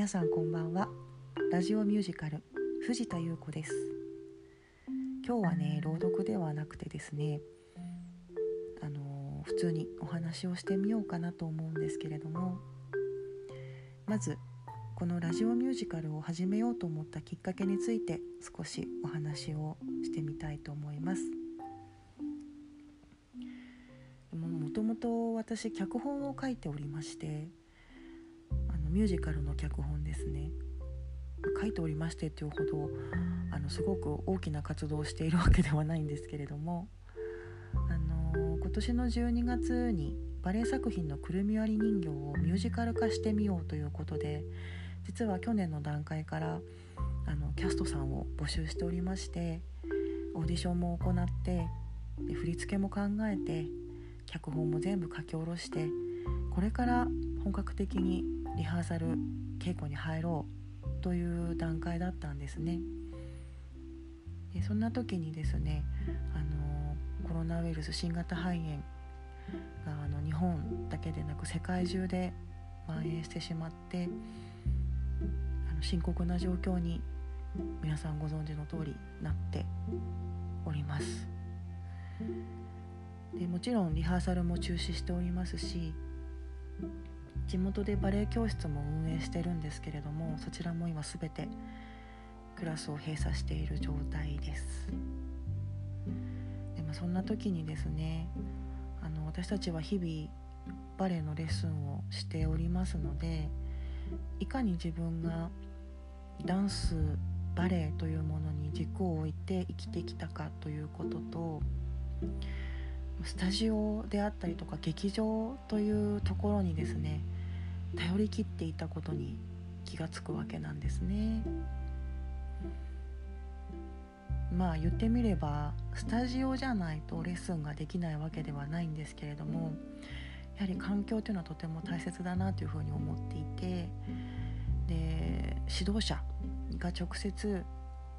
皆さんこんばんは。ラジオミュージカル藤田優子です。今日はね朗読ではなくてですねあの普通にお話をしてみようかなと思うんですけれどもまずこのラジオミュージカルを始めようと思ったきっかけについて少しお話をしてみたいと思います。もともと私脚本を書いておりましてミュージカルの脚本ですね。書いておりましてっていうほどあのすごく大きな活動をしているわけではないんですけれども。あの今年の12月にバレエ作品の「くるみ割り人形」をミュージカル化してみようということで実は去年の段階からあのキャストさんを募集しておりましてオーディションも行ってで振り付けも考えて脚本も全部書き下ろしてこれから本格的にリハーサル稽古に入ろうという段階だったんですね。でそんな時にですねあのコロナウイルス新型肺炎があの日本だけでなく世界中で蔓延してしまってあの深刻な状況に皆さんご存知の通りなっております。でもちろんリハーサルも中止しておりますし地元でバレエ教室も運営してるんですけれどもそちらも今全てクラスを閉鎖している状態です。でもそんな時にですねあの私たちは日々バレエのレッスンをしておりますのでいかに自分がダンスバレエというものに軸を置いて生きてきたかということとスタジオであったりとか劇場というところにですね頼りきっていたことに気がつくわけなんですね。まあ言ってみればスタジオじゃないとレッスンができないわけではないんですけれどもやはり環境というのはとても大切だなというふうに思っていてで指導者が直接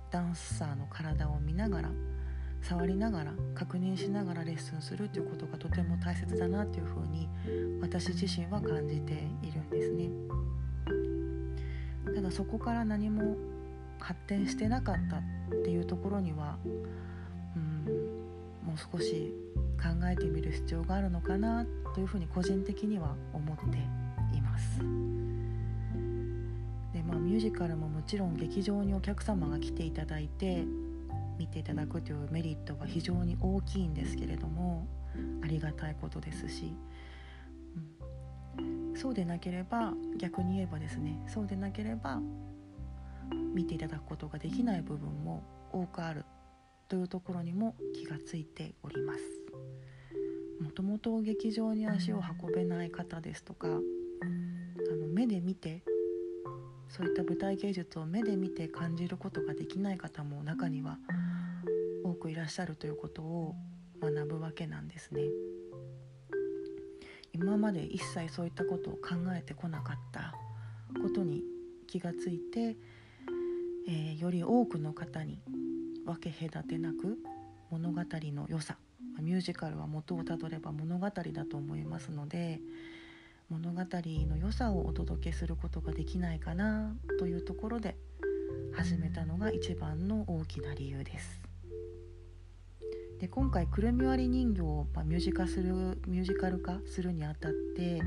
ダンサーの体を見ながら触りながら確認しながらレッスンするということがとても大切だなというふうに私自身は感じているんですね。ただそこから何も発展してなかったっていうところにはうんもう少し考えてみる必要があるのかなというふうに個人的には思っています。でまあミュージカルももちろん劇場にお客様が来ていただいて見ていただくというメリットが非常に大きいんですけれどもありがたいことですし、うん、そうでなければ逆に言えばですねそうでなければ見ていただくことができない部分も多くあるというところにも気がついております。もともと劇場に足を運べない方ですとかあの目で見てそういった舞台芸術を目で見て感じることができない方も中には多くいらっしゃるということを学ぶわけなんですね。今まで一切そういったことを考えてこなかったことに気がついて、えー、より多くの方に分け隔てなく物語の良さミュージカルは元をたどれば物語だと思いますので物語の良さをお届けすることができないかなというところで始めたのが一番の大きな理由です。で今回「くるみ割り人形」を、まあ、ミュージカするミュージカル化するにあたって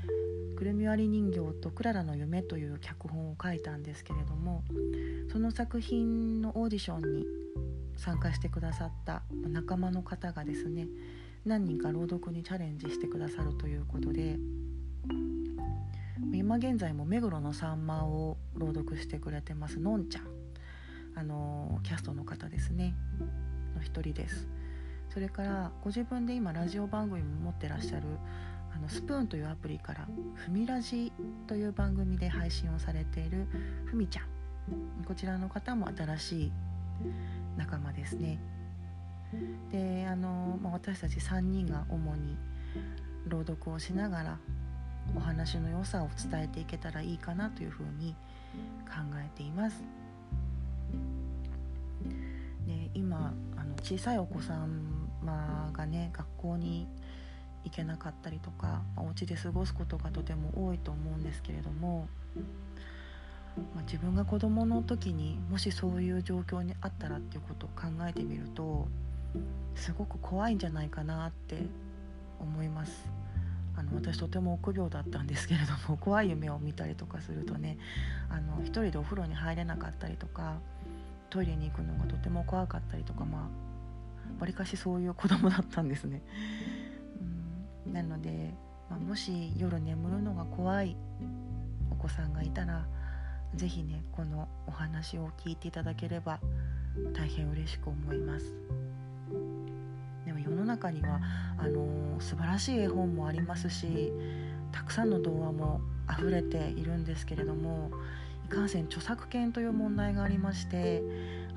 「くるみ割り人形とクララの夢」という脚本を書いたんですけれどもその作品のオーディションに参加してくださった仲間の方がですね何人か朗読にチャレンジしてくださるということで今現在も目黒のさんまを朗読してくれてますのんちゃん。あのキャストの方ですねの一人です。それからご自分で今ラジオ番組も持ってらっしゃるあのスプーンというアプリから「ふみラジ」という番組で配信をされているふみちゃん。こちらの方も新しい仲間ですね。であの、まあ、私たち3人が主に朗読をしながらお話の良さを伝えていけたらいいかなというふうに考えています。で今小さいお子様がね学校に行けなかったりとかお家で過ごすことがとても多いと思うんですけれどもまあ、自分が子どもの時にもしそういう状況にあったらっていうことを考えてみるとすごく怖いんじゃないかなって思います。あの私とても臆病だったんですけれども 怖い夢を見たりとかするとねあの一人でお風呂に入れなかったりとかトイレに行くのがとても怖かったりとかまあわりかしそういう子供だったんですね。うんなので、まあ、もし夜眠るのが怖いお子さんがいたら是非ねこのお話を聞いていただければ大変嬉しく思います。でも世の中にはあの、素晴らしい絵本もありますしたくさんの童話も溢れているんですけれどもいかんせん著作権という問題がありまして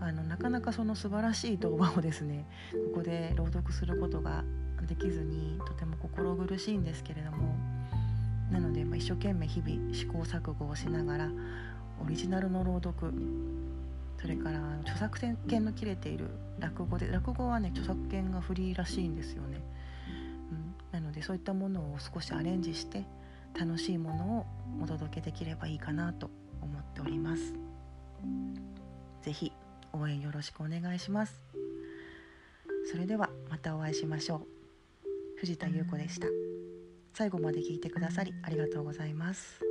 あのなかなかその素晴らしい動画をですねここで朗読することができずにとても心苦しいんですけれどもなので、まあ、一生懸命日々試行錯誤をしながらオリジナルの朗読それから著作権の切れている落語で落語はね著作権がフリーらしいんですよね、うん、なのでそういったものを少しアレンジして楽しいものをお届けできればいいかなと思っております。是非応援よろしくお願いします。それではまたお会いしましょう。藤田優子でした。最後まで聞いてくださりありがとうございます。